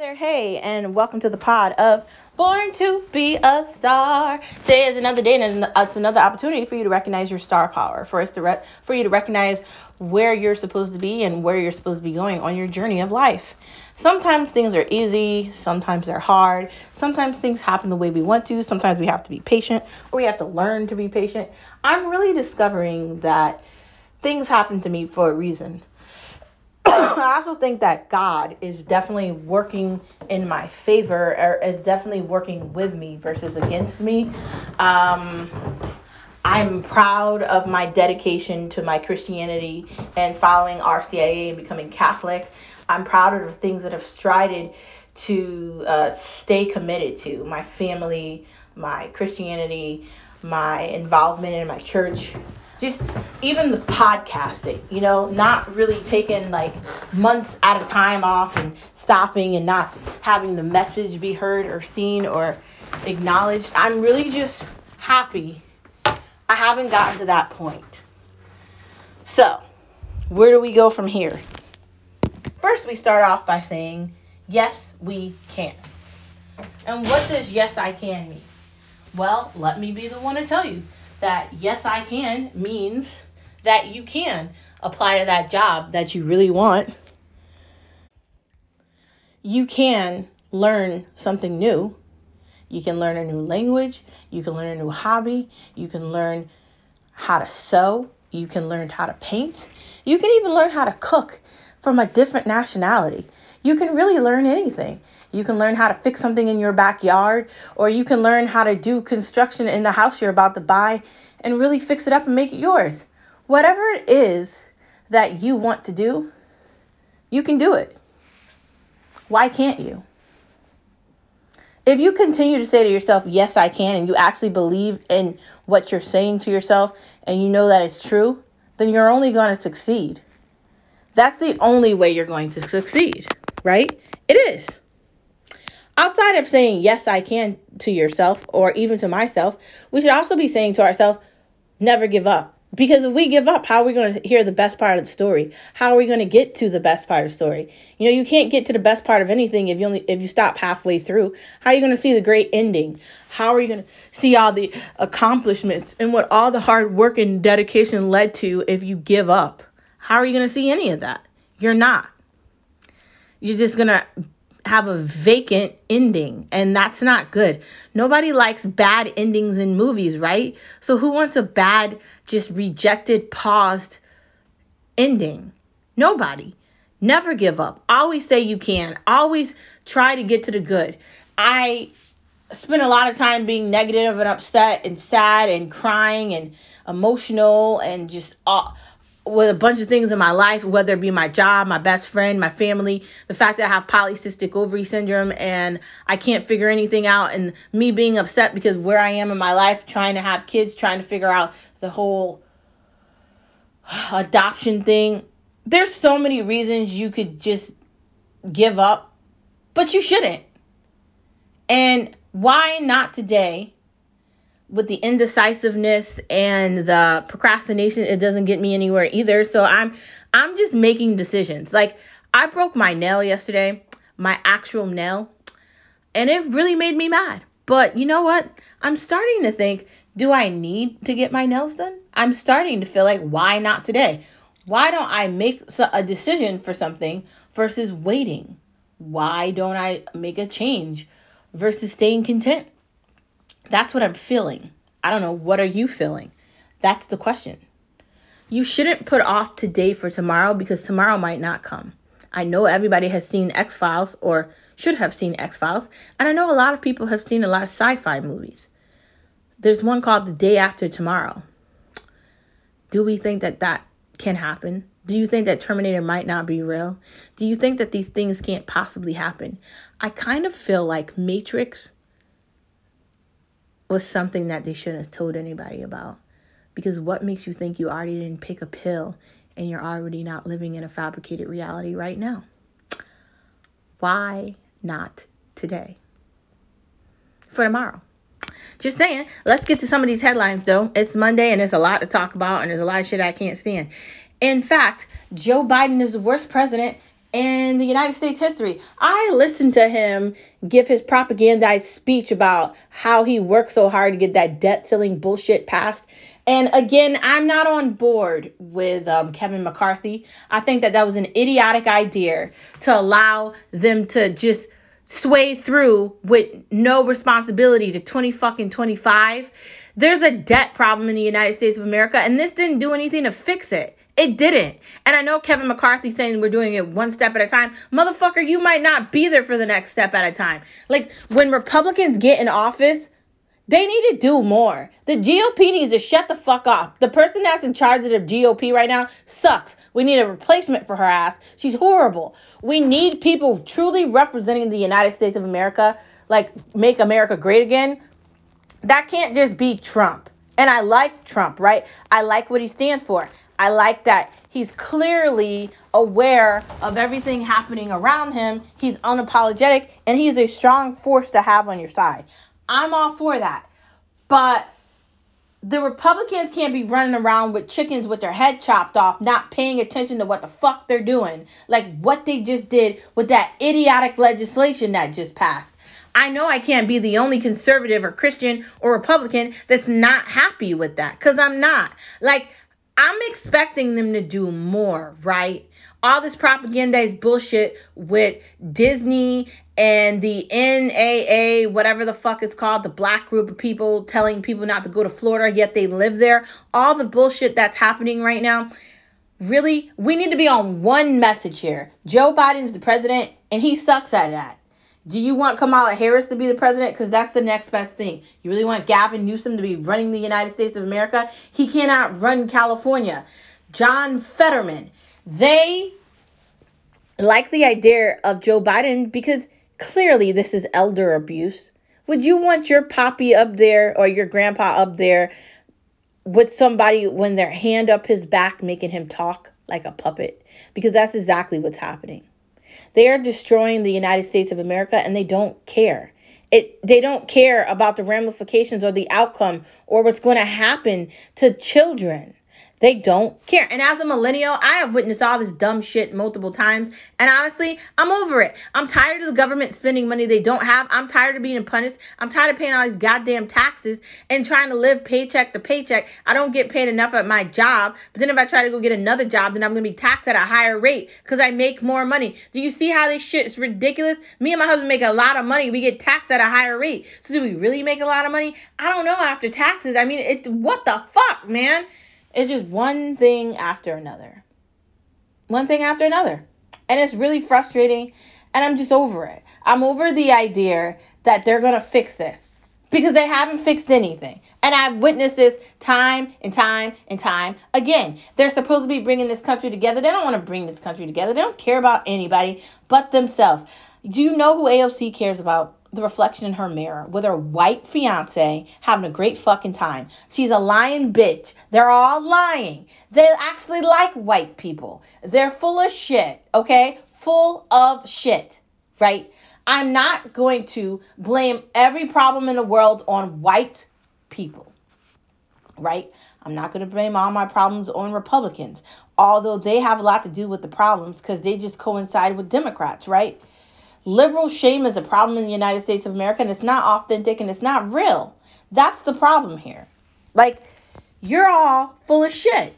there, hey, and welcome to the pod of Born to Be a Star. Today is another day, and it's another opportunity for you to recognize your star power, for us to re- for you to recognize where you're supposed to be and where you're supposed to be going on your journey of life. Sometimes things are easy, sometimes they're hard, sometimes things happen the way we want to, sometimes we have to be patient, or we have to learn to be patient. I'm really discovering that things happen to me for a reason I also think that God is definitely working in my favor, or is definitely working with me versus against me. Um, I'm proud of my dedication to my Christianity and following RCIA and becoming Catholic. I'm proud of the things that I've strided to uh, stay committed to my family, my Christianity, my involvement in my church, just even the podcasting, you know, not really taking like months at a time off and stopping and not having the message be heard or seen or acknowledged. I'm really just happy I haven't gotten to that point. So, where do we go from here? First, we start off by saying, yes, we can. And what does yes, I can mean? Well, let me be the one to tell you that yes, I can means that you can apply to that job that you really want. You can learn something new. You can learn a new language. You can learn a new hobby. You can learn how to sew. You can learn how to paint. You can even learn how to cook from a different nationality. You can really learn anything. You can learn how to fix something in your backyard, or you can learn how to do construction in the house you're about to buy and really fix it up and make it yours. Whatever it is that you want to do, you can do it. Why can't you? If you continue to say to yourself, Yes, I can, and you actually believe in what you're saying to yourself and you know that it's true, then you're only going to succeed. That's the only way you're going to succeed, right? It is. Outside of saying, yes, I can to yourself or even to myself, we should also be saying to ourselves, never give up. Because if we give up, how are we going to hear the best part of the story? How are we going to get to the best part of the story? You know, you can't get to the best part of anything if you only if you stop halfway through. How are you going to see the great ending? How are you going to see all the accomplishments and what all the hard work and dedication led to if you give up? How are you going to see any of that? You're not. You're just going to have a vacant ending, and that's not good. Nobody likes bad endings in movies, right? So, who wants a bad, just rejected, paused ending? Nobody. Never give up. Always say you can. Always try to get to the good. I spent a lot of time being negative and upset and sad and crying and emotional and just all with a bunch of things in my life, whether it be my job, my best friend, my family, the fact that I have polycystic ovary syndrome and I can't figure anything out, and me being upset because where I am in my life, trying to have kids, trying to figure out the whole adoption thing. There's so many reasons you could just give up, but you shouldn't. And why not today? With the indecisiveness and the procrastination it doesn't get me anywhere either. So i'm i'm just making decisions. Like i broke my nail yesterday my actual nail and it really made me mad. But you know what? I'm starting to think do i need to get my nails done? I'm starting to feel like why not today? Why don't i make a decision for something versus waiting? Why don't i make a change versus staying content that's what I'm feeling. I don't know. What are you feeling? That's the question. You shouldn't put off today for tomorrow because tomorrow might not come. I know everybody has seen X Files or should have seen X Files, and I know a lot of people have seen a lot of sci fi movies. There's one called The Day After Tomorrow. Do we think that that can happen? Do you think that Terminator might not be real? Do you think that these things can't possibly happen? I kind of feel like Matrix was something that they shouldn't have told anybody about. Because what makes you think you already didn't pick a pill and you're already not living in a fabricated reality right now? Why not today? For tomorrow. Just saying, let's get to some of these headlines though. It's Monday and there's a lot to talk about and there's a lot of shit I can't stand. In fact, Joe Biden is the worst president in the United States history. I listened to him give his propagandized speech about how he worked so hard to get that debt ceiling bullshit passed. And again, I'm not on board with um, Kevin McCarthy. I think that that was an idiotic idea to allow them to just sway through with no responsibility to 20 fucking 25. There's a debt problem in the United States of America, and this didn't do anything to fix it. It didn't. And I know Kevin McCarthy saying we're doing it one step at a time. Motherfucker, you might not be there for the next step at a time. Like when Republicans get in office, they need to do more. The GOP needs to shut the fuck up. The person that's in charge of the GOP right now sucks. We need a replacement for her ass. She's horrible. We need people truly representing the United States of America, like make America great again. That can't just be Trump. And I like Trump, right? I like what he stands for. I like that he's clearly aware of everything happening around him. He's unapologetic and he's a strong force to have on your side. I'm all for that. But the Republicans can't be running around with chickens with their head chopped off, not paying attention to what the fuck they're doing. Like what they just did with that idiotic legislation that just passed. I know I can't be the only conservative or Christian or Republican that's not happy with that because I'm not. Like, I'm expecting them to do more, right? All this propaganda is bullshit with Disney and the NAA, whatever the fuck it's called, the black group of people telling people not to go to Florida, yet they live there. All the bullshit that's happening right now. Really, we need to be on one message here. Joe Biden's the president, and he sucks at that. Do you want Kamala Harris to be the president? Because that's the next best thing. You really want Gavin Newsom to be running the United States of America? He cannot run California. John Fetterman. They like the idea of Joe Biden because clearly this is elder abuse. Would you want your poppy up there or your grandpa up there with somebody when their hand up his back making him talk like a puppet? Because that's exactly what's happening. They are destroying the United States of America and they don't care. It, they don't care about the ramifications or the outcome or what's going to happen to children. They don't care. And as a millennial, I have witnessed all this dumb shit multiple times. And honestly, I'm over it. I'm tired of the government spending money they don't have. I'm tired of being punished. I'm tired of paying all these goddamn taxes and trying to live paycheck to paycheck. I don't get paid enough at my job. But then if I try to go get another job, then I'm going to be taxed at a higher rate because I make more money. Do you see how this shit is ridiculous? Me and my husband make a lot of money. We get taxed at a higher rate. So do we really make a lot of money? I don't know after taxes. I mean, it what the fuck, man? It's just one thing after another. One thing after another. And it's really frustrating. And I'm just over it. I'm over the idea that they're going to fix this because they haven't fixed anything. And I've witnessed this time and time and time again. They're supposed to be bringing this country together. They don't want to bring this country together. They don't care about anybody but themselves. Do you know who AOC cares about? The reflection in her mirror with her white fiance having a great fucking time. She's a lying bitch. They're all lying. They actually like white people. They're full of shit, okay? Full of shit, right? I'm not going to blame every problem in the world on white people, right? I'm not going to blame all my problems on Republicans, although they have a lot to do with the problems because they just coincide with Democrats, right? Liberal shame is a problem in the United States of America and it's not authentic and it's not real. That's the problem here. Like, you're all full of shit.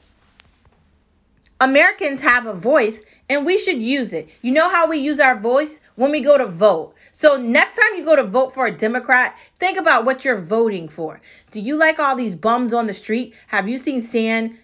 Americans have a voice and we should use it. You know how we use our voice? When we go to vote. So next time you go to vote for a Democrat, think about what you're voting for. Do you like all these bums on the street? Have you seen San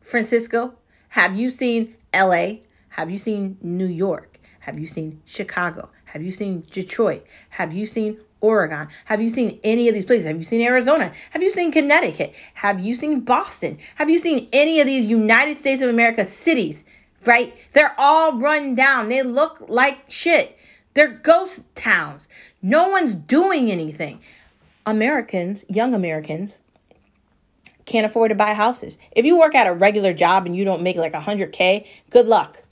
Francisco? Have you seen LA? Have you seen New York? Have you seen Chicago? Have you seen Detroit? Have you seen Oregon? Have you seen any of these places? Have you seen Arizona? Have you seen Connecticut? Have you seen Boston? Have you seen any of these United States of America cities? Right? They're all run down. They look like shit. They're ghost towns. No one's doing anything. Americans, young Americans, can't afford to buy houses. If you work at a regular job and you don't make like 100K, good luck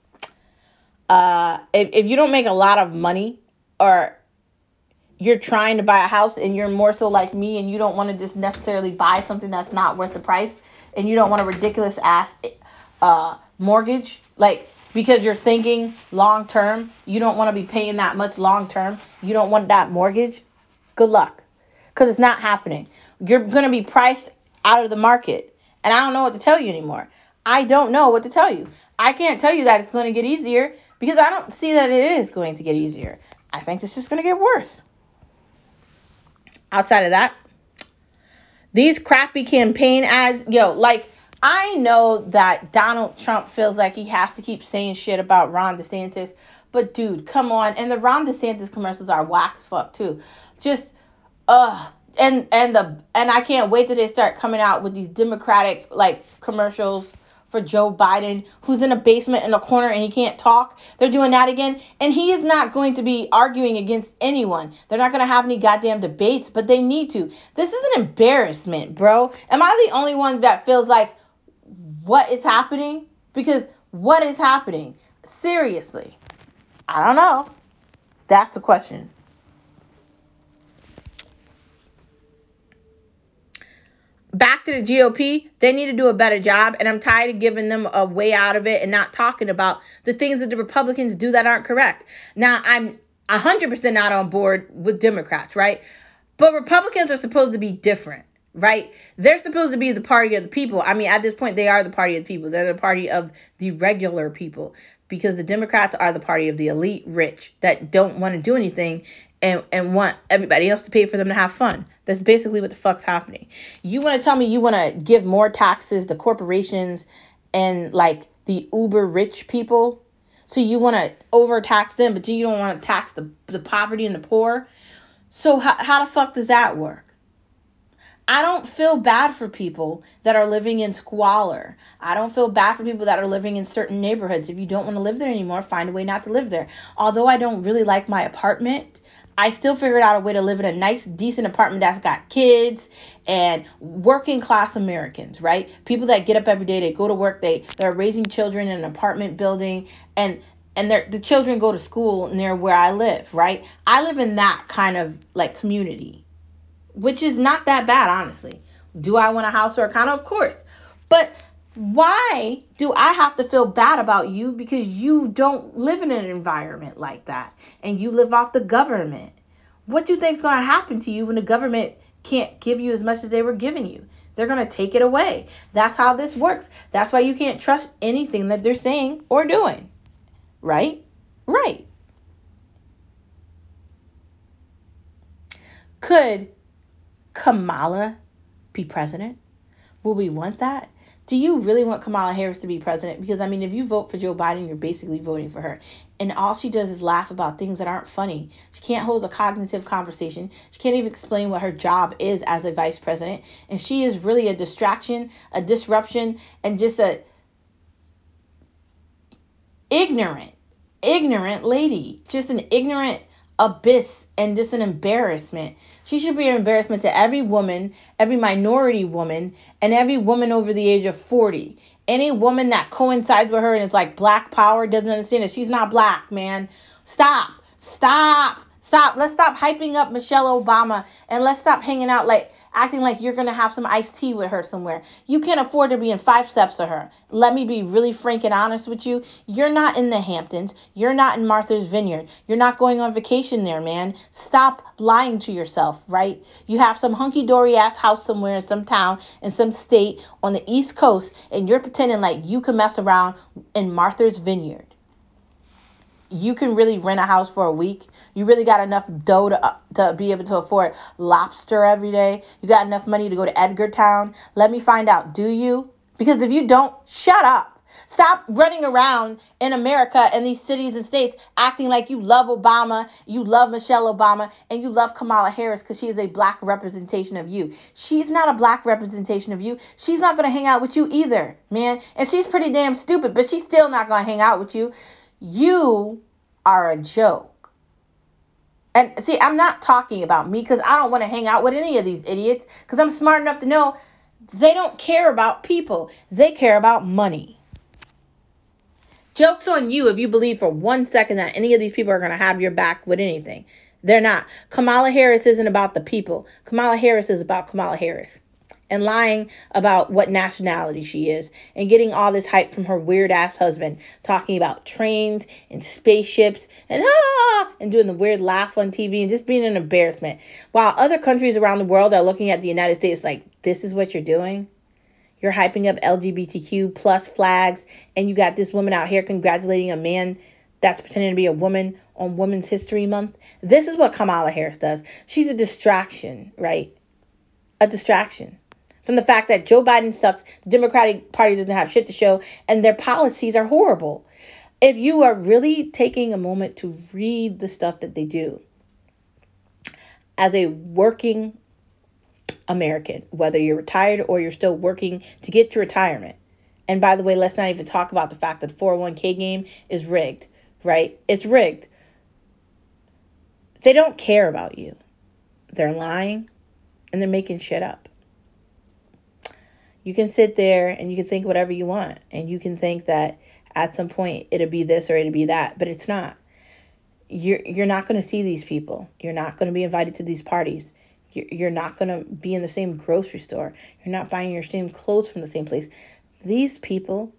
uh, if, if you don't make a lot of money or you're trying to buy a house and you're more so like me and you don't want to just necessarily buy something that's not worth the price and you don't want a ridiculous ass uh, mortgage, like because you're thinking long term. You don't want to be paying that much long term. You don't want that mortgage. Good luck. Because it's not happening. You're going to be priced out of the market. And I don't know what to tell you anymore. I don't know what to tell you. I can't tell you that it's going to get easier because I don't see that it is going to get easier. I think it's just going to get worse. Outside of that, these crappy campaign ads, yo, like I know that Donald Trump feels like he has to keep saying shit about Ron DeSantis, but dude, come on. And the Ron DeSantis commercials are whack as fuck too. Just uh and and the and I can't wait till they start coming out with these democratic like commercials for Joe Biden, who's in a basement in a corner and he can't talk. They're doing that again. And he is not going to be arguing against anyone. They're not going to have any goddamn debates, but they need to. This is an embarrassment, bro. Am I the only one that feels like what is happening? Because what is happening? Seriously. I don't know. That's a question. Back to the GOP, they need to do a better job. And I'm tired of giving them a way out of it and not talking about the things that the Republicans do that aren't correct. Now, I'm 100% not on board with Democrats, right? But Republicans are supposed to be different, right? They're supposed to be the party of the people. I mean, at this point, they are the party of the people. They're the party of the regular people because the Democrats are the party of the elite rich that don't want to do anything and, and want everybody else to pay for them to have fun. That's basically what the fuck's happening. You want to tell me you want to give more taxes to corporations and like the uber rich people? So you want to overtax them, but you don't want to tax the, the poverty and the poor? So how, how the fuck does that work? I don't feel bad for people that are living in squalor. I don't feel bad for people that are living in certain neighborhoods. If you don't want to live there anymore, find a way not to live there. Although I don't really like my apartment, I still figured out a way to live in a nice, decent apartment that's got kids and working class Americans, right? People that get up every day, they go to work, they they're raising children in an apartment building, and and the children go to school near where I live, right? I live in that kind of like community which is not that bad, honestly. Do I want a house or a condo? Of course. But why do I have to feel bad about you because you don't live in an environment like that and you live off the government? What do you think is going to happen to you when the government can't give you as much as they were giving you? They're going to take it away. That's how this works. That's why you can't trust anything that they're saying or doing. Right? Right. Could Kamala be president? Will we want that? Do you really want Kamala Harris to be president? Because, I mean, if you vote for Joe Biden, you're basically voting for her. And all she does is laugh about things that aren't funny. She can't hold a cognitive conversation. She can't even explain what her job is as a vice president. And she is really a distraction, a disruption, and just a ignorant, ignorant lady. Just an ignorant abyss and just an embarrassment. She should be an embarrassment to every woman, every minority woman, and every woman over the age of 40. Any woman that coincides with her and is like black power doesn't understand that she's not black, man. Stop. Stop. Stop. Let's stop hyping up Michelle Obama and let's stop hanging out like acting like you're going to have some iced tea with her somewhere. You can't afford to be in five steps to her. Let me be really frank and honest with you. You're not in the Hamptons. You're not in Martha's Vineyard. You're not going on vacation there, man. Stop lying to yourself, right? You have some hunky dory ass house somewhere in some town in some state on the East Coast, and you're pretending like you can mess around in Martha's Vineyard you can really rent a house for a week. You really got enough dough to, uh, to be able to afford lobster every day. You got enough money to go to Edgartown. Let me find out, do you? Because if you don't, shut up. Stop running around in America and these cities and states acting like you love Obama, you love Michelle Obama, and you love Kamala Harris because she is a black representation of you. She's not a black representation of you. She's not going to hang out with you either, man. And she's pretty damn stupid, but she's still not going to hang out with you. You are a joke. And see, I'm not talking about me because I don't want to hang out with any of these idiots because I'm smart enough to know they don't care about people, they care about money. Joke's on you if you believe for one second that any of these people are going to have your back with anything. They're not. Kamala Harris isn't about the people. Kamala Harris is about Kamala Harris. And lying about what nationality she is and getting all this hype from her weird ass husband talking about trains and spaceships and ah and doing the weird laugh on TV and just being an embarrassment while other countries around the world are looking at the United States like this is what you're doing you're hyping up LGBTQ plus flags and you got this woman out here congratulating a man that's pretending to be a woman on Women's History Month. This is what Kamala Harris does. She's a distraction, right? A distraction from the fact that Joe Biden sucks, the Democratic Party doesn't have shit to show, and their policies are horrible. If you are really taking a moment to read the stuff that they do as a working American, whether you're retired or you're still working to get to retirement. And by the way, let's not even talk about the fact that the 401k game is rigged, right? It's rigged. They don't care about you. They're lying and they're making shit up you can sit there and you can think whatever you want and you can think that at some point it'll be this or it'll be that but it's not. You're you're not going to see these people. You're not going to be invited to these parties. You're, you're not going to be in the same grocery store. You're not buying your same clothes from the same place. These people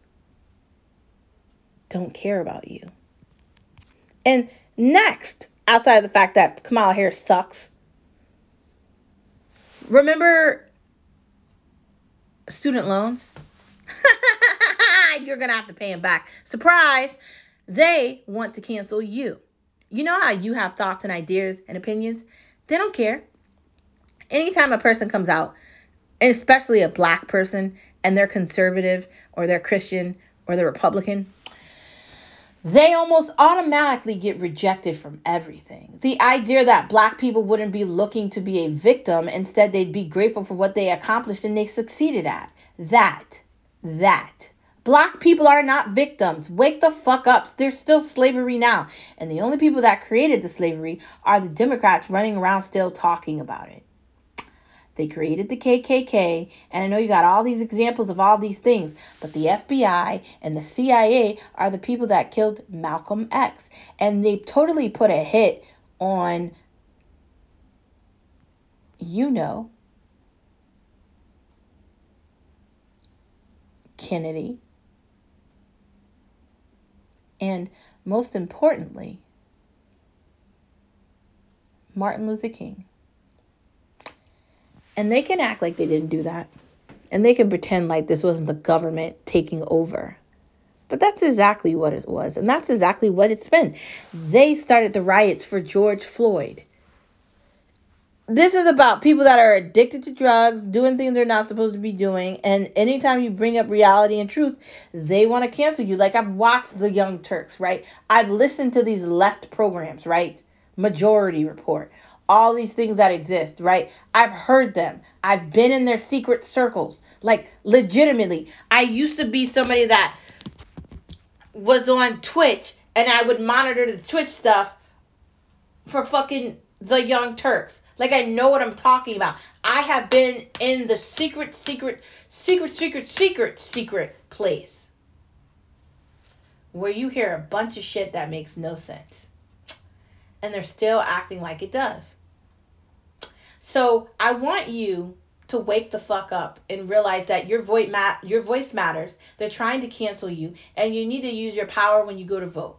don't care about you. And next outside of the fact that kamala harris sucks remember student loans, you're going to have to pay them back. Surprise! They want to cancel you. You know how you have thoughts and ideas and opinions? They don't care. Anytime a person comes out, and especially a black person, and they're conservative or they're Christian or they're Republican, they almost automatically get rejected from everything. The idea that black people wouldn't be looking to be a victim, instead, they'd be grateful for what they accomplished and they succeeded at. That, that. Black people are not victims. Wake the fuck up. There's still slavery now. And the only people that created the slavery are the Democrats running around still talking about it. They created the KKK, and I know you got all these examples of all these things, but the FBI and the CIA are the people that killed Malcolm X. And they totally put a hit on, you know, Kennedy. And most importantly, Martin Luther King. And they can act like they didn't do that. And they can pretend like this wasn't the government taking over. But that's exactly what it was. And that's exactly what it's been. They started the riots for George Floyd. This is about people that are addicted to drugs, doing things they're not supposed to be doing. And anytime you bring up reality and truth, they want to cancel you. Like I've watched the Young Turks, right? I've listened to these left programs, right? Majority Report all these things that exist, right? I've heard them. I've been in their secret circles. Like legitimately. I used to be somebody that was on Twitch and I would monitor the Twitch stuff for fucking the Young Turks. Like I know what I'm talking about. I have been in the secret, secret, secret, secret, secret, secret place where you hear a bunch of shit that makes no sense. And they're still acting like it does. So I want you to wake the fuck up and realize that your voice mat your voice matters. They're trying to cancel you and you need to use your power when you go to vote.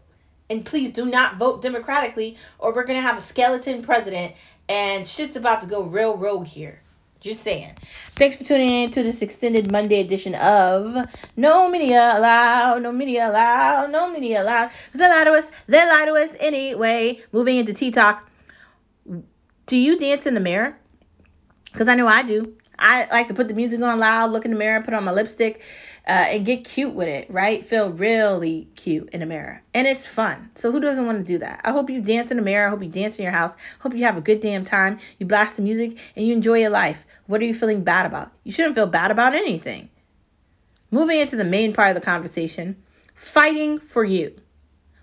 And please do not vote democratically or we're to have a skeleton president and shit's about to go real rogue here. Just saying. Thanks for tuning in to this extended Monday edition of No Media Allowed, No Media Allowed, No Media Allowed. They lie to us, they lie to us anyway. Moving into Tea Talk. Do you dance in the mirror? Because I know I do. I like to put the music on loud, look in the mirror, put on my lipstick, uh, and get cute with it, right? Feel really cute in the mirror. And it's fun. So who doesn't want to do that? I hope you dance in the mirror. I hope you dance in your house. Hope you have a good damn time. You blast the music and you enjoy your life. What are you feeling bad about? You shouldn't feel bad about anything. Moving into the main part of the conversation, fighting for you.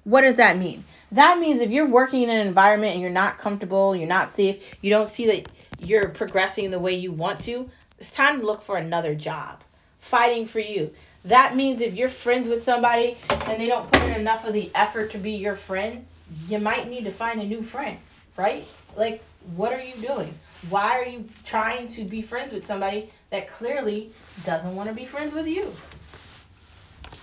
What does that mean? That means if you're working in an environment and you're not comfortable, you're not safe, you don't see that you're progressing the way you want to, it's time to look for another job. Fighting for you. That means if you're friends with somebody and they don't put in enough of the effort to be your friend, you might need to find a new friend. right? Like, what are you doing? Why are you trying to be friends with somebody that clearly doesn't want to be friends with you?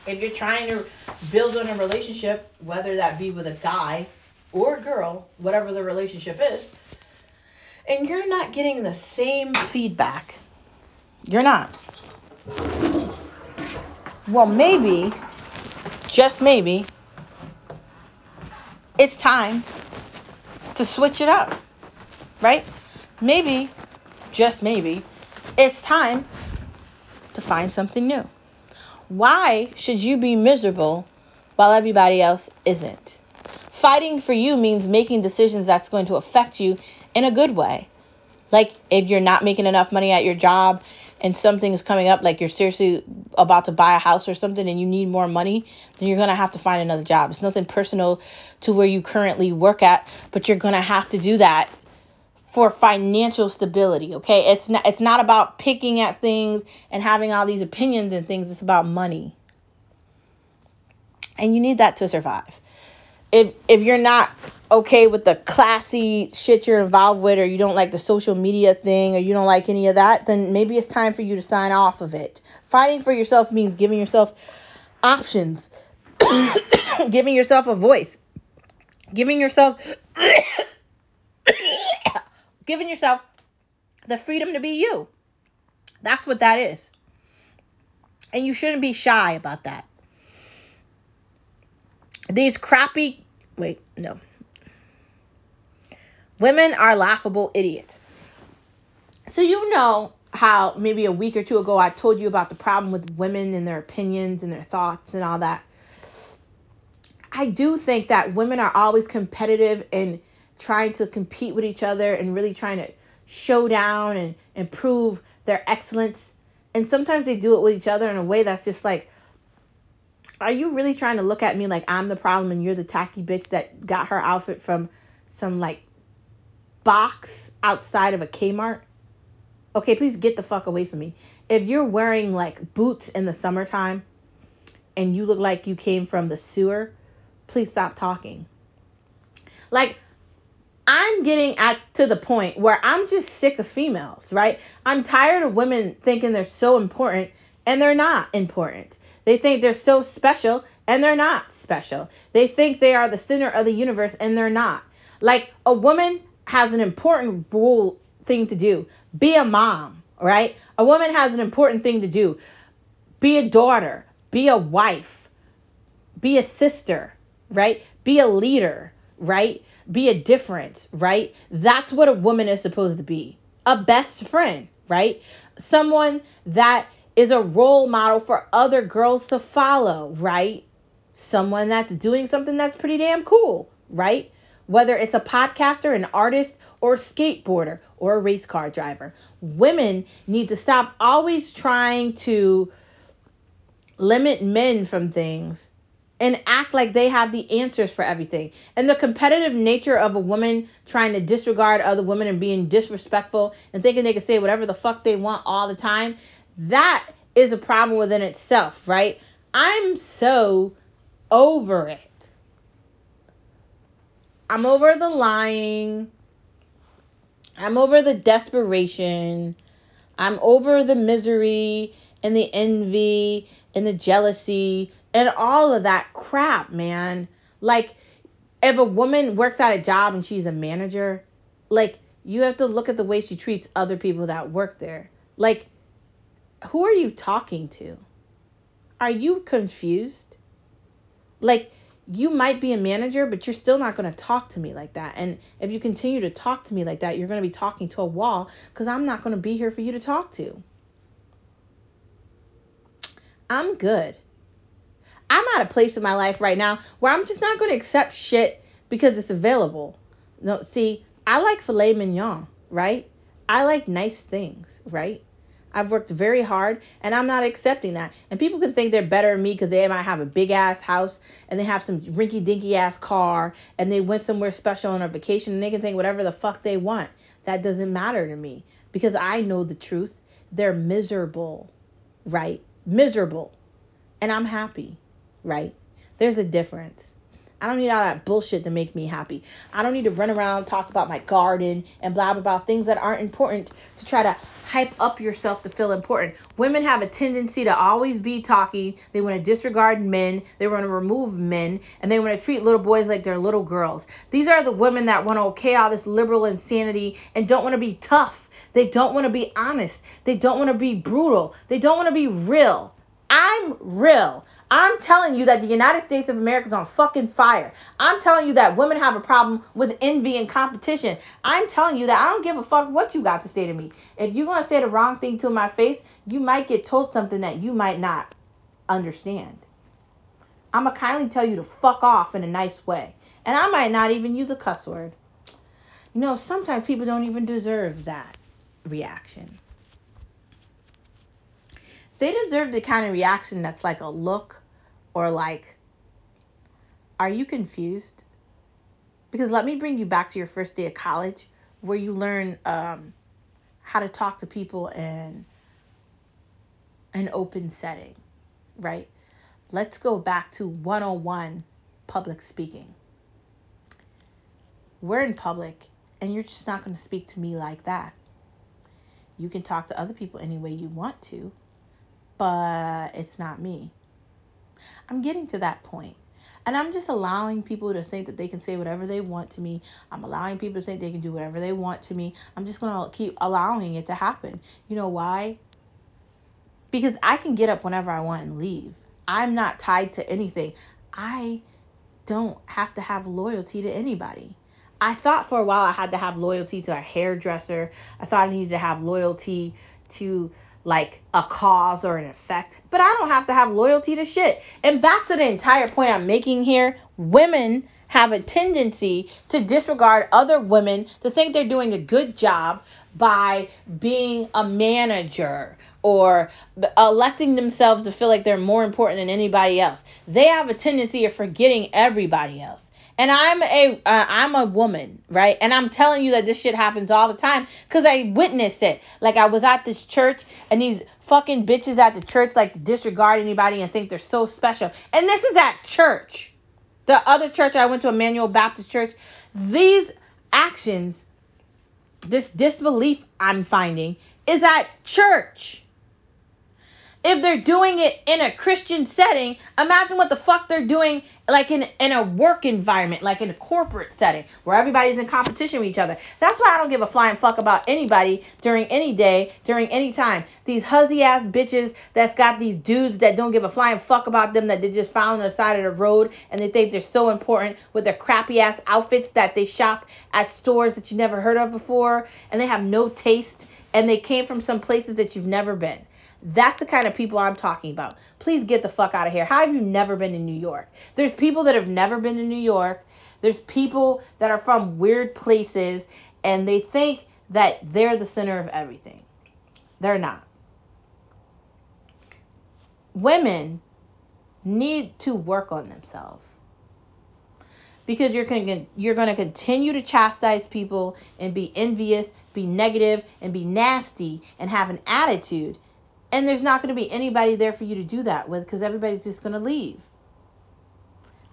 If you're trying to build on a relationship, whether that be with a guy or a girl, whatever the relationship is, and you're not getting the same feedback, you're not. Well, maybe, just maybe, it's time to switch it up, right? Maybe, just maybe, it's time to find something new. Why should you be miserable while everybody else isn't? Fighting for you means making decisions that's going to affect you in a good way. Like if you're not making enough money at your job and something is coming up, like you're seriously about to buy a house or something and you need more money, then you're going to have to find another job. It's nothing personal to where you currently work at, but you're going to have to do that for financial stability, okay? It's not it's not about picking at things and having all these opinions and things. It's about money. And you need that to survive. If if you're not okay with the classy shit you're involved with or you don't like the social media thing or you don't like any of that, then maybe it's time for you to sign off of it. Fighting for yourself means giving yourself options. giving yourself a voice. Giving yourself giving yourself the freedom to be you. That's what that is. And you shouldn't be shy about that. These crappy, wait, no. Women are laughable idiots. So, you know how maybe a week or two ago I told you about the problem with women and their opinions and their thoughts and all that. I do think that women are always competitive and trying to compete with each other and really trying to show down and improve their excellence. And sometimes they do it with each other in a way that's just like, are you really trying to look at me like I'm the problem and you're the tacky bitch that got her outfit from some like box outside of a Kmart? Okay, please get the fuck away from me. If you're wearing like boots in the summertime and you look like you came from the sewer, please stop talking. Like, I'm getting at to the point where I'm just sick of females, right? I'm tired of women thinking they're so important and they're not important. They think they're so special and they're not special. They think they are the center of the universe and they're not. Like a woman has an important role thing to do. Be a mom, right? A woman has an important thing to do. Be a daughter, be a wife, be a sister, right? Be a leader, right? Be a difference, right? That's what a woman is supposed to be. A best friend, right? Someone that is a role model for other girls to follow, right? Someone that's doing something that's pretty damn cool, right? Whether it's a podcaster, an artist, or a skateboarder, or a race car driver. Women need to stop always trying to limit men from things and act like they have the answers for everything. And the competitive nature of a woman trying to disregard other women and being disrespectful and thinking they can say whatever the fuck they want all the time, that is a problem within itself, right? I'm so over it. I'm over the lying. I'm over the desperation. I'm over the misery and the envy and the jealousy and all of that crap, man. Like, if a woman works at a job and she's a manager, like, you have to look at the way she treats other people that work there. Like, who are you talking to? Are you confused? Like, you might be a manager, but you're still not going to talk to me like that. And if you continue to talk to me like that, you're going to be talking to a wall because I'm not going to be here for you to talk to. I'm good. I'm at a place in my life right now where I'm just not going to accept shit because it's available. No, see, I like filet mignon, right? I like nice things, right? I've worked very hard and I'm not accepting that. And people can think they're better than me because they might have a big ass house and they have some rinky dinky ass car and they went somewhere special on a vacation and they can think whatever the fuck they want. That doesn't matter to me because I know the truth. They're miserable, right? Miserable. And I'm happy right? There's a difference. I don't need all that bullshit to make me happy. I don't need to run around talk about my garden and blab blah things that aren't important to try to hype up yourself to feel important. Women have a tendency to always be talking. They want to disregard men. They want to remove men, and they want to treat little boys like they're little girls. These are the women that want to okay all this liberal insanity and don't want to be tough. They don't want to be honest. They don't want to be brutal. They don't want to be real. I'm real. I'm telling you that the United States of America is on fucking fire. I'm telling you that women have a problem with envy and competition. I'm telling you that I don't give a fuck what you got to say to me. If you're going to say the wrong thing to my face, you might get told something that you might not understand. I'm going to kindly tell you to fuck off in a nice way. And I might not even use a cuss word. You know, sometimes people don't even deserve that reaction. They deserve the kind of reaction that's like a look or like, are you confused? Because let me bring you back to your first day of college where you learn um, how to talk to people in an open setting, right? Let's go back to 101 public speaking. We're in public, and you're just not going to speak to me like that. You can talk to other people any way you want to, but it's not me. I'm getting to that point. And I'm just allowing people to think that they can say whatever they want to me. I'm allowing people to think they can do whatever they want to me. I'm just going to keep allowing it to happen. You know why? Because I can get up whenever I want and leave. I'm not tied to anything. I don't have to have loyalty to anybody. I thought for a while I had to have loyalty to a hairdresser. I thought I needed to have loyalty to like a cause or an effect, but I don't have to have loyalty to shit. And back to the entire point I'm making here women have a tendency to disregard other women to think they're doing a good job by being a manager or electing themselves to feel like they're more important than anybody else. They have a tendency of forgetting everybody else. And I'm a am uh, a woman, right? And I'm telling you that this shit happens all the time because I witnessed it. Like I was at this church and these fucking bitches at the church like disregard anybody and think they're so special. And this is at church. The other church I went to, Emmanuel Baptist Church, these actions, this disbelief I'm finding is at church if they're doing it in a Christian setting, imagine what the fuck they're doing like in in a work environment, like in a corporate setting where everybody's in competition with each other. That's why I don't give a flying fuck about anybody during any day, during any time. These huzzy ass bitches that's got these dudes that don't give a flying fuck about them that they just found on the side of the road and they think they're so important with their crappy ass outfits that they shop at stores that you never heard of before and they have no taste and they came from some places that you've never been. That's the kind of people I'm talking about. Please get the fuck out of here. How have you never been in New York? There's people that have never been to New York. There's people that are from weird places and they think that they're the center of everything. They're not. Women need to work on themselves because you're going you're going to continue to chastise people and be envious, be negative and be nasty and have an attitude and there's not going to be anybody there for you to do that with because everybody's just going to leave.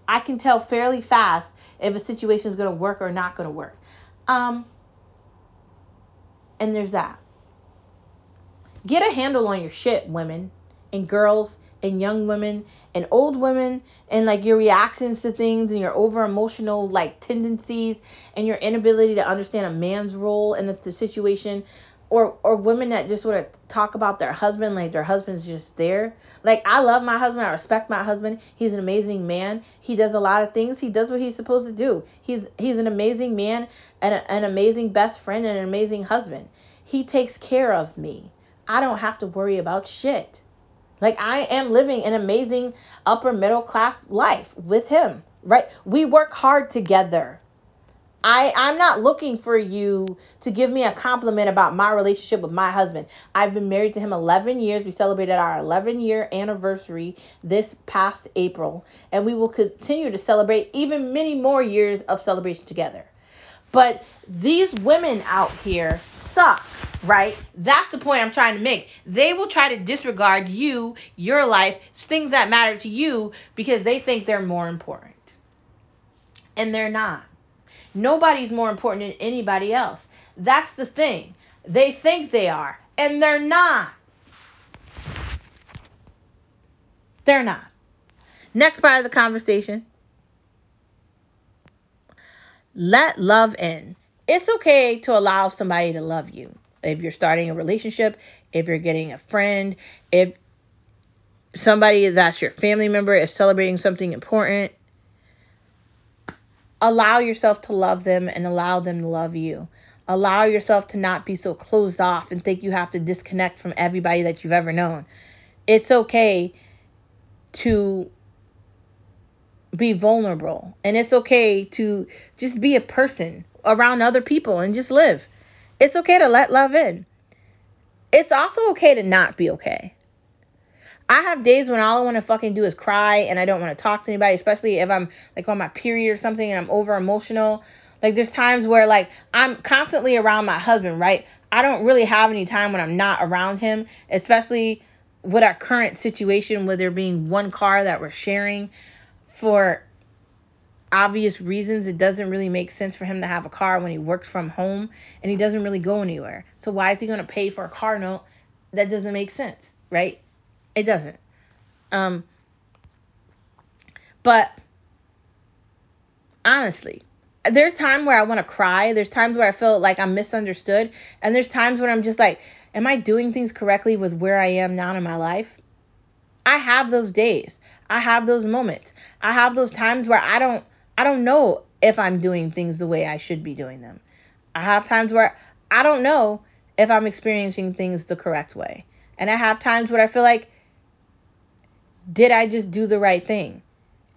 I can tell fairly fast if a situation is going to work or not going to work. Um, and there's that. Get a handle on your shit, women and girls and young women and old women and like your reactions to things and your over emotional like tendencies and your inability to understand a man's role in the situation or or women that just want to talk about their husband like their husband's just there. Like I love my husband, I respect my husband. He's an amazing man. He does a lot of things. He does what he's supposed to do. He's he's an amazing man and a, an amazing best friend and an amazing husband. He takes care of me. I don't have to worry about shit. Like I am living an amazing upper middle class life with him, right? We work hard together. I, I'm not looking for you to give me a compliment about my relationship with my husband. I've been married to him 11 years. We celebrated our 11 year anniversary this past April, and we will continue to celebrate even many more years of celebration together. But these women out here suck, right? That's the point I'm trying to make. They will try to disregard you, your life, things that matter to you, because they think they're more important. and they're not. Nobody's more important than anybody else. That's the thing. They think they are, and they're not. They're not. Next part of the conversation let love in. It's okay to allow somebody to love you. If you're starting a relationship, if you're getting a friend, if somebody that's your family member is celebrating something important, allow yourself to love them and allow them to love you. Allow yourself to not be so closed off and think you have to disconnect from everybody that you've ever known. It's okay to be vulnerable and it's okay to just be a person around other people and just live. It's okay to let love in. It's also okay to not be okay. I have days when all I want to fucking do is cry and I don't want to talk to anybody, especially if I'm like on my period or something and I'm over emotional. Like there's times where like I'm constantly around my husband, right? I don't really have any time when I'm not around him, especially with our current situation with there being one car that we're sharing for obvious reasons it doesn't really make sense for him to have a car when he works from home and he doesn't really go anywhere. So why is he going to pay for a car note that doesn't make sense, right? It doesn't. Um, but honestly, there's time where I want to cry. There's times where I feel like I'm misunderstood. And there's times when I'm just like, am I doing things correctly with where I am now in my life? I have those days. I have those moments. I have those times where I don't I don't know if I'm doing things the way I should be doing them. I have times where I don't know if I'm experiencing things the correct way. And I have times where I feel like did I just do the right thing?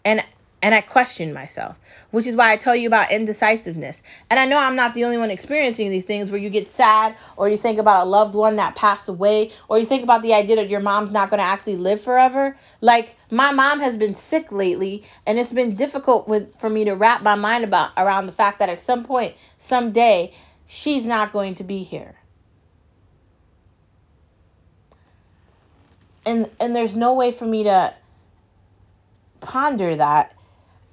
And and I question myself, which is why I tell you about indecisiveness. And I know I'm not the only one experiencing these things where you get sad or you think about a loved one that passed away or you think about the idea that your mom's not going to actually live forever. Like my mom has been sick lately and it's been difficult with for me to wrap my mind about around the fact that at some point someday she's not going to be here. And and there's no way for me to ponder that.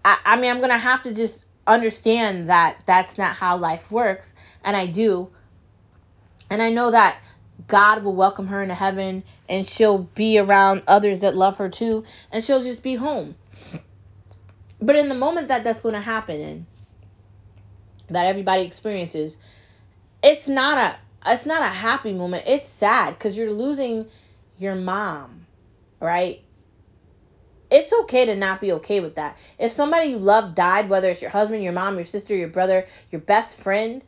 I, I mean, I'm gonna have to just understand that that's not how life works, and I do. And I know that God will welcome her into heaven, and she'll be around others that love her too, and she'll just be home. But in the moment that that's gonna happen, and that everybody experiences, it's not a it's not a happy moment. It's sad because you're losing your mom, right? It's okay to not be okay with that. If somebody you love died, whether it's your husband, your mom, your sister, your brother, your best friend,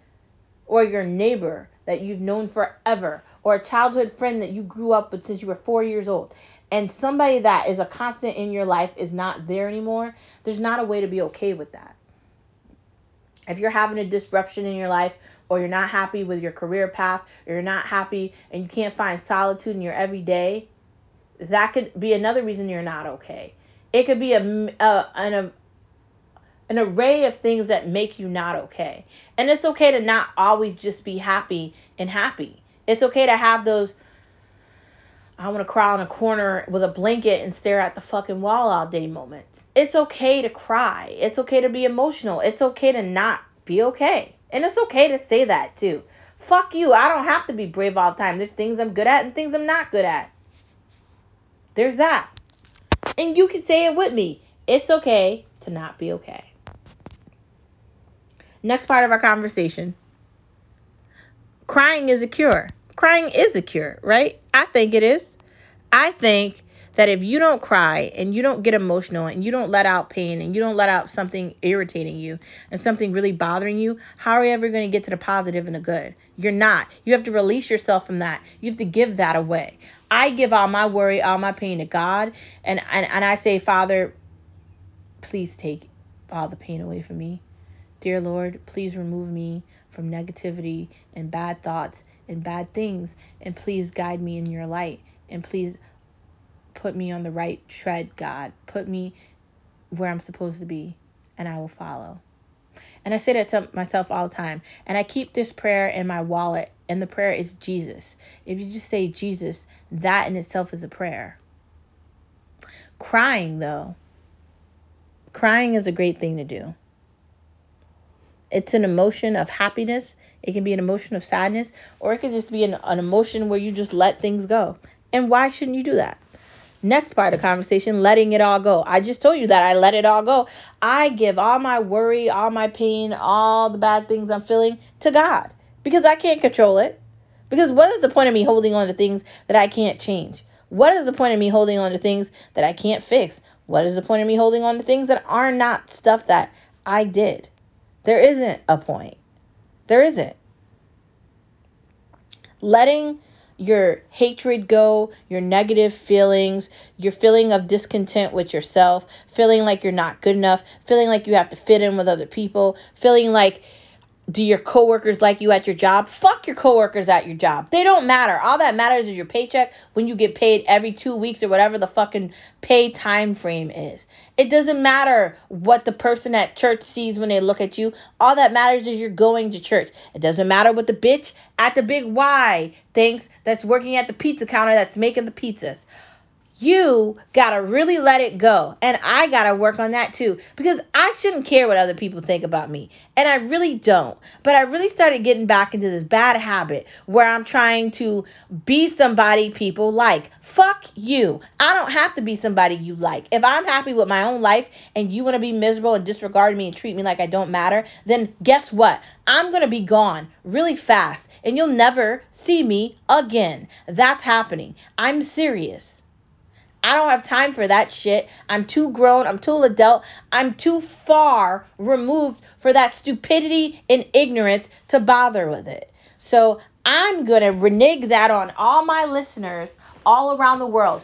or your neighbor that you've known forever, or a childhood friend that you grew up with since you were four years old, and somebody that is a constant in your life is not there anymore, there's not a way to be okay with that. If you're having a disruption in your life, or you're not happy with your career path, or you're not happy and you can't find solitude in your everyday, that could be another reason you're not okay. It could be a, a an a, an array of things that make you not okay. And it's okay to not always just be happy and happy. It's okay to have those I want to crawl in a corner with a blanket and stare at the fucking wall all day moments. It's okay to cry. It's okay to be emotional. It's okay to not be okay. And it's okay to say that too. Fuck you. I don't have to be brave all the time. There's things I'm good at and things I'm not good at. There's that. And you can say it with me. It's okay to not be okay. Next part of our conversation. Crying is a cure. Crying is a cure, right? I think it is. I think that if you don't cry and you don't get emotional and you don't let out pain and you don't let out something irritating you and something really bothering you, how are you ever going to get to the positive and the good? You're not. You have to release yourself from that. You have to give that away. I give all my worry, all my pain to God, and and, and I say, Father, please take all the pain away from me. Dear Lord, please remove me from negativity and bad thoughts and bad things, and please guide me in your light, and please put me on the right tread, God. Put me where I'm supposed to be, and I will follow. And I say that to myself all the time. And I keep this prayer in my wallet, and the prayer is Jesus. If you just say Jesus, that in itself is a prayer. Crying, though, crying is a great thing to do. it's an emotion of happiness, it can be an emotion of sadness, or it could just be an, an emotion where you just let things go. And why shouldn't you do that? Next part of the conversation, letting it all go. I just told you that I let it all go. I give all my worry, all my pain, all the bad things I'm feeling to God because I can't control it. Because what is the point of me holding on to things that I can't change? What is the point of me holding on to things that I can't fix? What is the point of me holding on to things that are not stuff that I did? There isn't a point. There isn't. Letting your hatred go, your negative feelings, your feeling of discontent with yourself, feeling like you're not good enough, feeling like you have to fit in with other people, feeling like do your coworkers like you at your job? Fuck your coworkers at your job. They don't matter. All that matters is your paycheck when you get paid every two weeks or whatever the fucking pay time frame is. It doesn't matter what the person at church sees when they look at you. All that matters is you're going to church. It doesn't matter what the bitch at the big Y thinks that's working at the pizza counter that's making the pizzas you gotta really let it go. And I gotta work on that too because I shouldn't care what other people think about me. And I really don't. But I really started getting back into this bad habit where I'm trying to be somebody people like. Fuck you. I don't have to be somebody you like. If I'm happy with my own life and you wanna be miserable and disregard me and treat me like I don't matter, then guess what? I'm gonna be gone really fast and you'll never see me again. That's happening. I'm serious. I don't have time for that shit. I'm too grown. I'm too adult. I'm too far removed for that stupidity and ignorance to bother with it. So I'm going to renege that on all my listeners all around the world.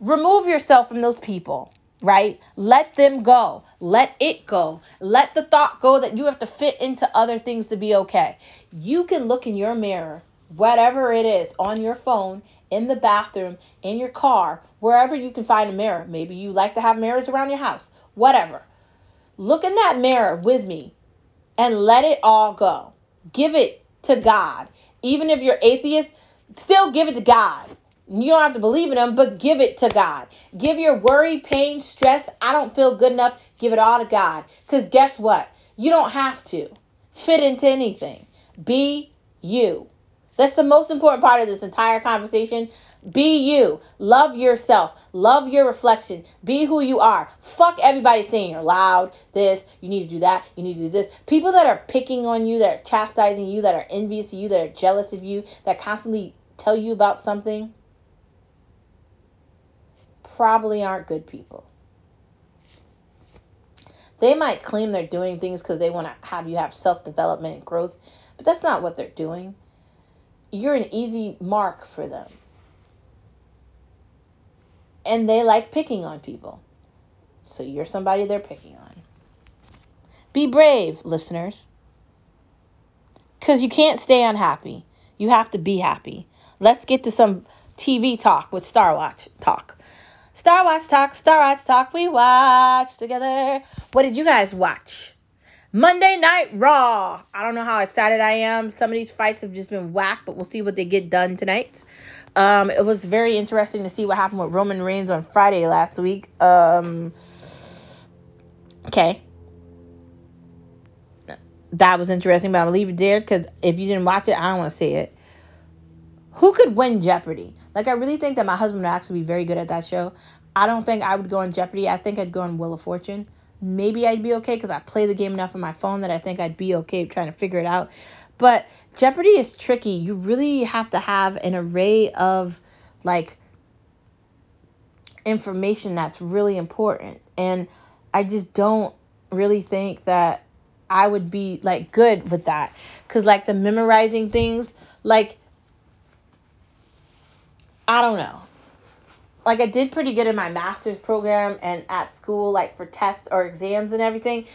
Remove yourself from those people, right? Let them go. Let it go. Let the thought go that you have to fit into other things to be okay. You can look in your mirror, whatever it is, on your phone, in the bathroom, in your car, wherever you can find a mirror. Maybe you like to have mirrors around your house, whatever. Look in that mirror with me and let it all go. Give it to God. Even if you're atheist, still give it to God. You don't have to believe in him, but give it to God. Give your worry, pain, stress, I don't feel good enough, give it all to God. Because guess what? You don't have to fit into anything. Be you. That's the most important part of this entire conversation. Be you. Love yourself. Love your reflection. Be who you are. Fuck everybody saying you're loud, this, you need to do that, you need to do this. People that are picking on you, that are chastising you, that are envious of you, that are jealous of you, that constantly tell you about something, probably aren't good people. They might claim they're doing things because they want to have you have self development and growth, but that's not what they're doing you're an easy mark for them. And they like picking on people. So you're somebody they're picking on. Be brave, listeners. Because you can't stay unhappy. You have to be happy. Let's get to some TV talk with Star Watch talk. Star Watch talk, Star Watch talk, we watch together. What did you guys watch? Monday Night Raw. I don't know how excited I am. Some of these fights have just been whack, but we'll see what they get done tonight. Um, it was very interesting to see what happened with Roman Reigns on Friday last week. Um, okay. That was interesting, but I'm leave it there because if you didn't watch it, I don't want to say it. Who could win Jeopardy? Like, I really think that my husband would actually be very good at that show. I don't think I would go on Jeopardy. I think I'd go on Wheel of Fortune maybe I'd be okay because I play the game enough on my phone that I think I'd be okay trying to figure it out. But Jeopardy is tricky. You really have to have an array of like information that's really important. And I just don't really think that I would be like good with that. Cause like the memorizing things, like I don't know like I did pretty good in my master's program and at school, like for tests or exams and everything.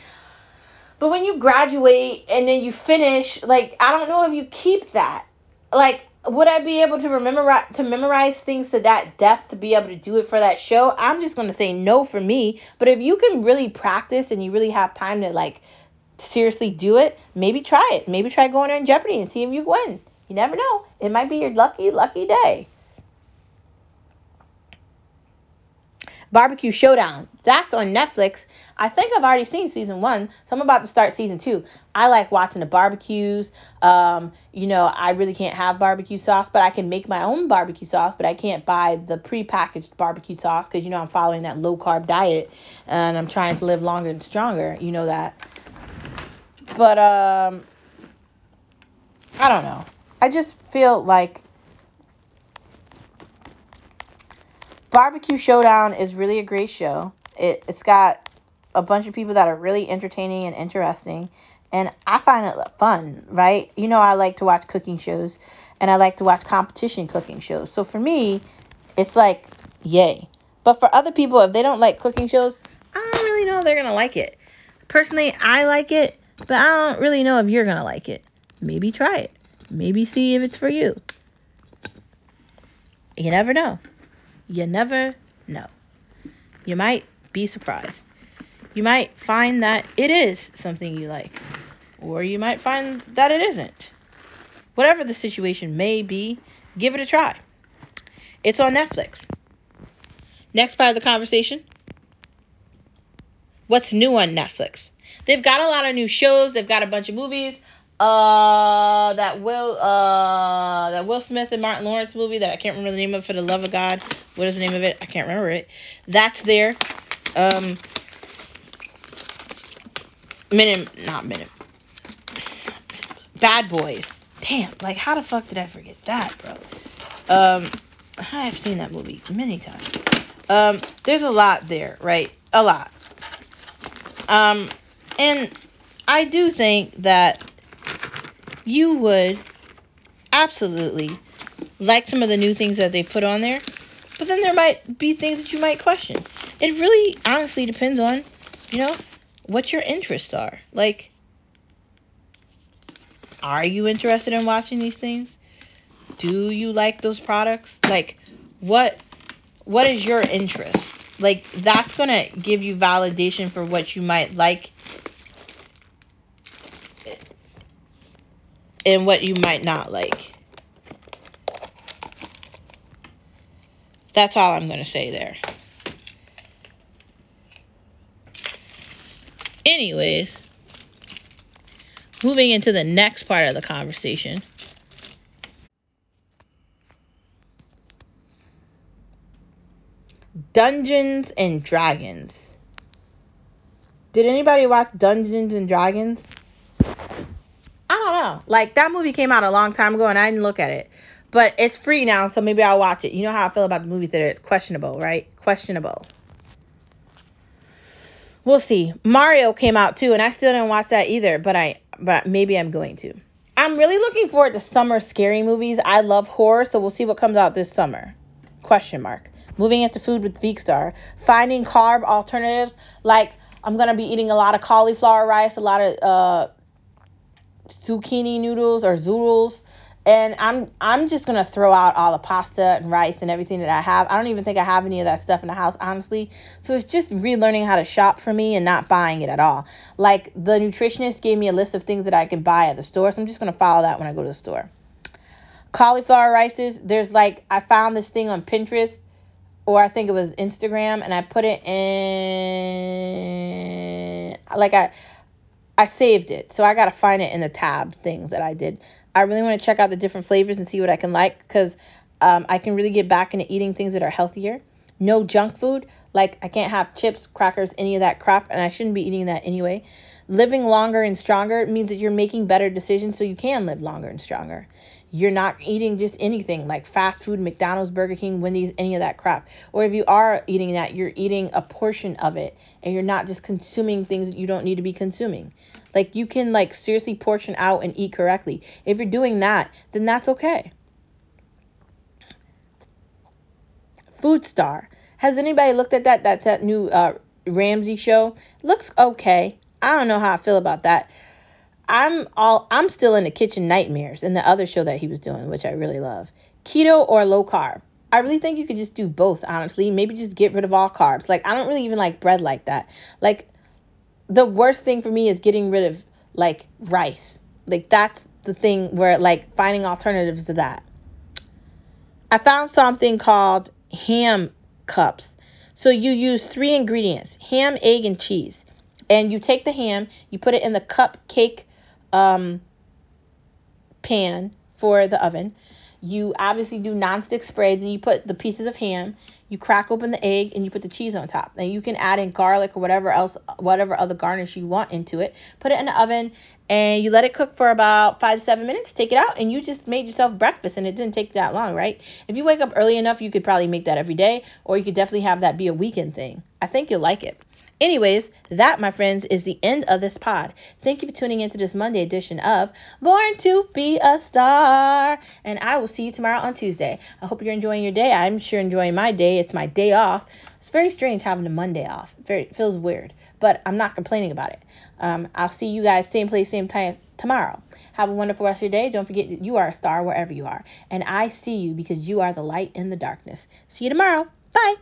But when you graduate and then you finish, like I don't know if you keep that. Like, would I be able to remember to memorize things to that depth to be able to do it for that show? I'm just gonna say no for me. But if you can really practice and you really have time to like seriously do it, maybe try it. Maybe try going on Jeopardy and see if you win. You never know. It might be your lucky, lucky day. Barbecue Showdown. That's on Netflix. I think I've already seen season one, so I'm about to start season two. I like watching the barbecues. Um, you know, I really can't have barbecue sauce, but I can make my own barbecue sauce, but I can't buy the pre-packaged barbecue sauce because you know I'm following that low carb diet and I'm trying to live longer and stronger. You know that. But um I don't know. I just feel like Barbecue Showdown is really a great show. It, it's got a bunch of people that are really entertaining and interesting. And I find it fun, right? You know, I like to watch cooking shows and I like to watch competition cooking shows. So for me, it's like, yay. But for other people, if they don't like cooking shows, I don't really know if they're to like it. Personally, I like it, but I don't really know if you're to like it. Maybe try it. Maybe see if it's for you. You never know. You never know. You might be surprised. You might find that it is something you like, or you might find that it isn't. Whatever the situation may be, give it a try. It's on Netflix. Next part of the conversation What's new on Netflix? They've got a lot of new shows, they've got a bunch of movies. Uh, that Will uh that Will Smith and Martin Lawrence movie that I can't remember the name of for the love of God. What is the name of it? I can't remember it. That's there. Um, minute, not minute. Bad Boys. Damn, like how the fuck did I forget that, bro? Um, I have seen that movie many times. Um, there's a lot there, right? A lot. Um, and I do think that you would absolutely like some of the new things that they put on there, but then there might be things that you might question. It really honestly depends on, you know, what your interests are. Like, are you interested in watching these things? Do you like those products? Like, what what is your interest? Like, that's gonna give you validation for what you might like and what you might not like. That's all I'm going to say there. Anyways, moving into the next part of the conversation. Dungeons and Dragons. Did anybody watch Dungeons and Dragons? Know. Like that movie came out a long time ago and I didn't look at it. But it's free now, so maybe I'll watch it. You know how I feel about the movie theater. It's questionable, right? Questionable. We'll see. Mario came out too, and I still didn't watch that either, but I but maybe I'm going to. I'm really looking forward to summer scary movies. I love horror, so we'll see what comes out this summer. Question mark. Moving into food with Veekstar. Finding carb alternatives. Like I'm gonna be eating a lot of cauliflower rice, a lot of uh zucchini noodles or zoodles and I'm I'm just gonna throw out all the pasta and rice and everything that I have. I don't even think I have any of that stuff in the house, honestly. So it's just relearning how to shop for me and not buying it at all. Like the nutritionist gave me a list of things that I can buy at the store, so I'm just gonna follow that when I go to the store. Cauliflower rices, there's like I found this thing on Pinterest or I think it was Instagram, and I put it in like I I saved it, so I gotta find it in the tab things that I did. I really want to check out the different flavors and see what I can like because um, I can really get back into eating things that are healthier. No junk food, like I can't have chips, crackers, any of that crap, and I shouldn't be eating that anyway. Living longer and stronger means that you're making better decisions so you can live longer and stronger. You're not eating just anything like fast food, McDonald's, Burger King, Wendy's, any of that crap. Or if you are eating that, you're eating a portion of it and you're not just consuming things that you don't need to be consuming. Like you can like seriously portion out and eat correctly. If you're doing that, then that's okay. Food Star. Has anybody looked at that? That that new uh, Ramsay show looks okay. I don't know how I feel about that. I'm all I'm still in the kitchen nightmares and the other show that he was doing, which I really love. Keto or low carb. I really think you could just do both, honestly. Maybe just get rid of all carbs. Like I don't really even like bread like that. Like the worst thing for me is getting rid of like rice. Like that's the thing where like finding alternatives to that. I found something called ham cups. So you use three ingredients ham, egg, and cheese. And you take the ham, you put it in the cupcake um, pan for the oven. You obviously do nonstick spray, then you put the pieces of ham, you crack open the egg, and you put the cheese on top. And you can add in garlic or whatever else, whatever other garnish you want into it. Put it in the oven, and you let it cook for about five to seven minutes. Take it out, and you just made yourself breakfast, and it didn't take that long, right? If you wake up early enough, you could probably make that every day, or you could definitely have that be a weekend thing. I think you'll like it. Anyways, that, my friends, is the end of this pod. Thank you for tuning into this Monday edition of Born to Be a Star. And I will see you tomorrow on Tuesday. I hope you're enjoying your day. I'm sure enjoying my day. It's my day off. It's very strange having a Monday off. Very it feels weird, but I'm not complaining about it. Um, I'll see you guys same place, same time tomorrow. Have a wonderful rest of your day. Don't forget you are a star wherever you are. And I see you because you are the light in the darkness. See you tomorrow. Bye.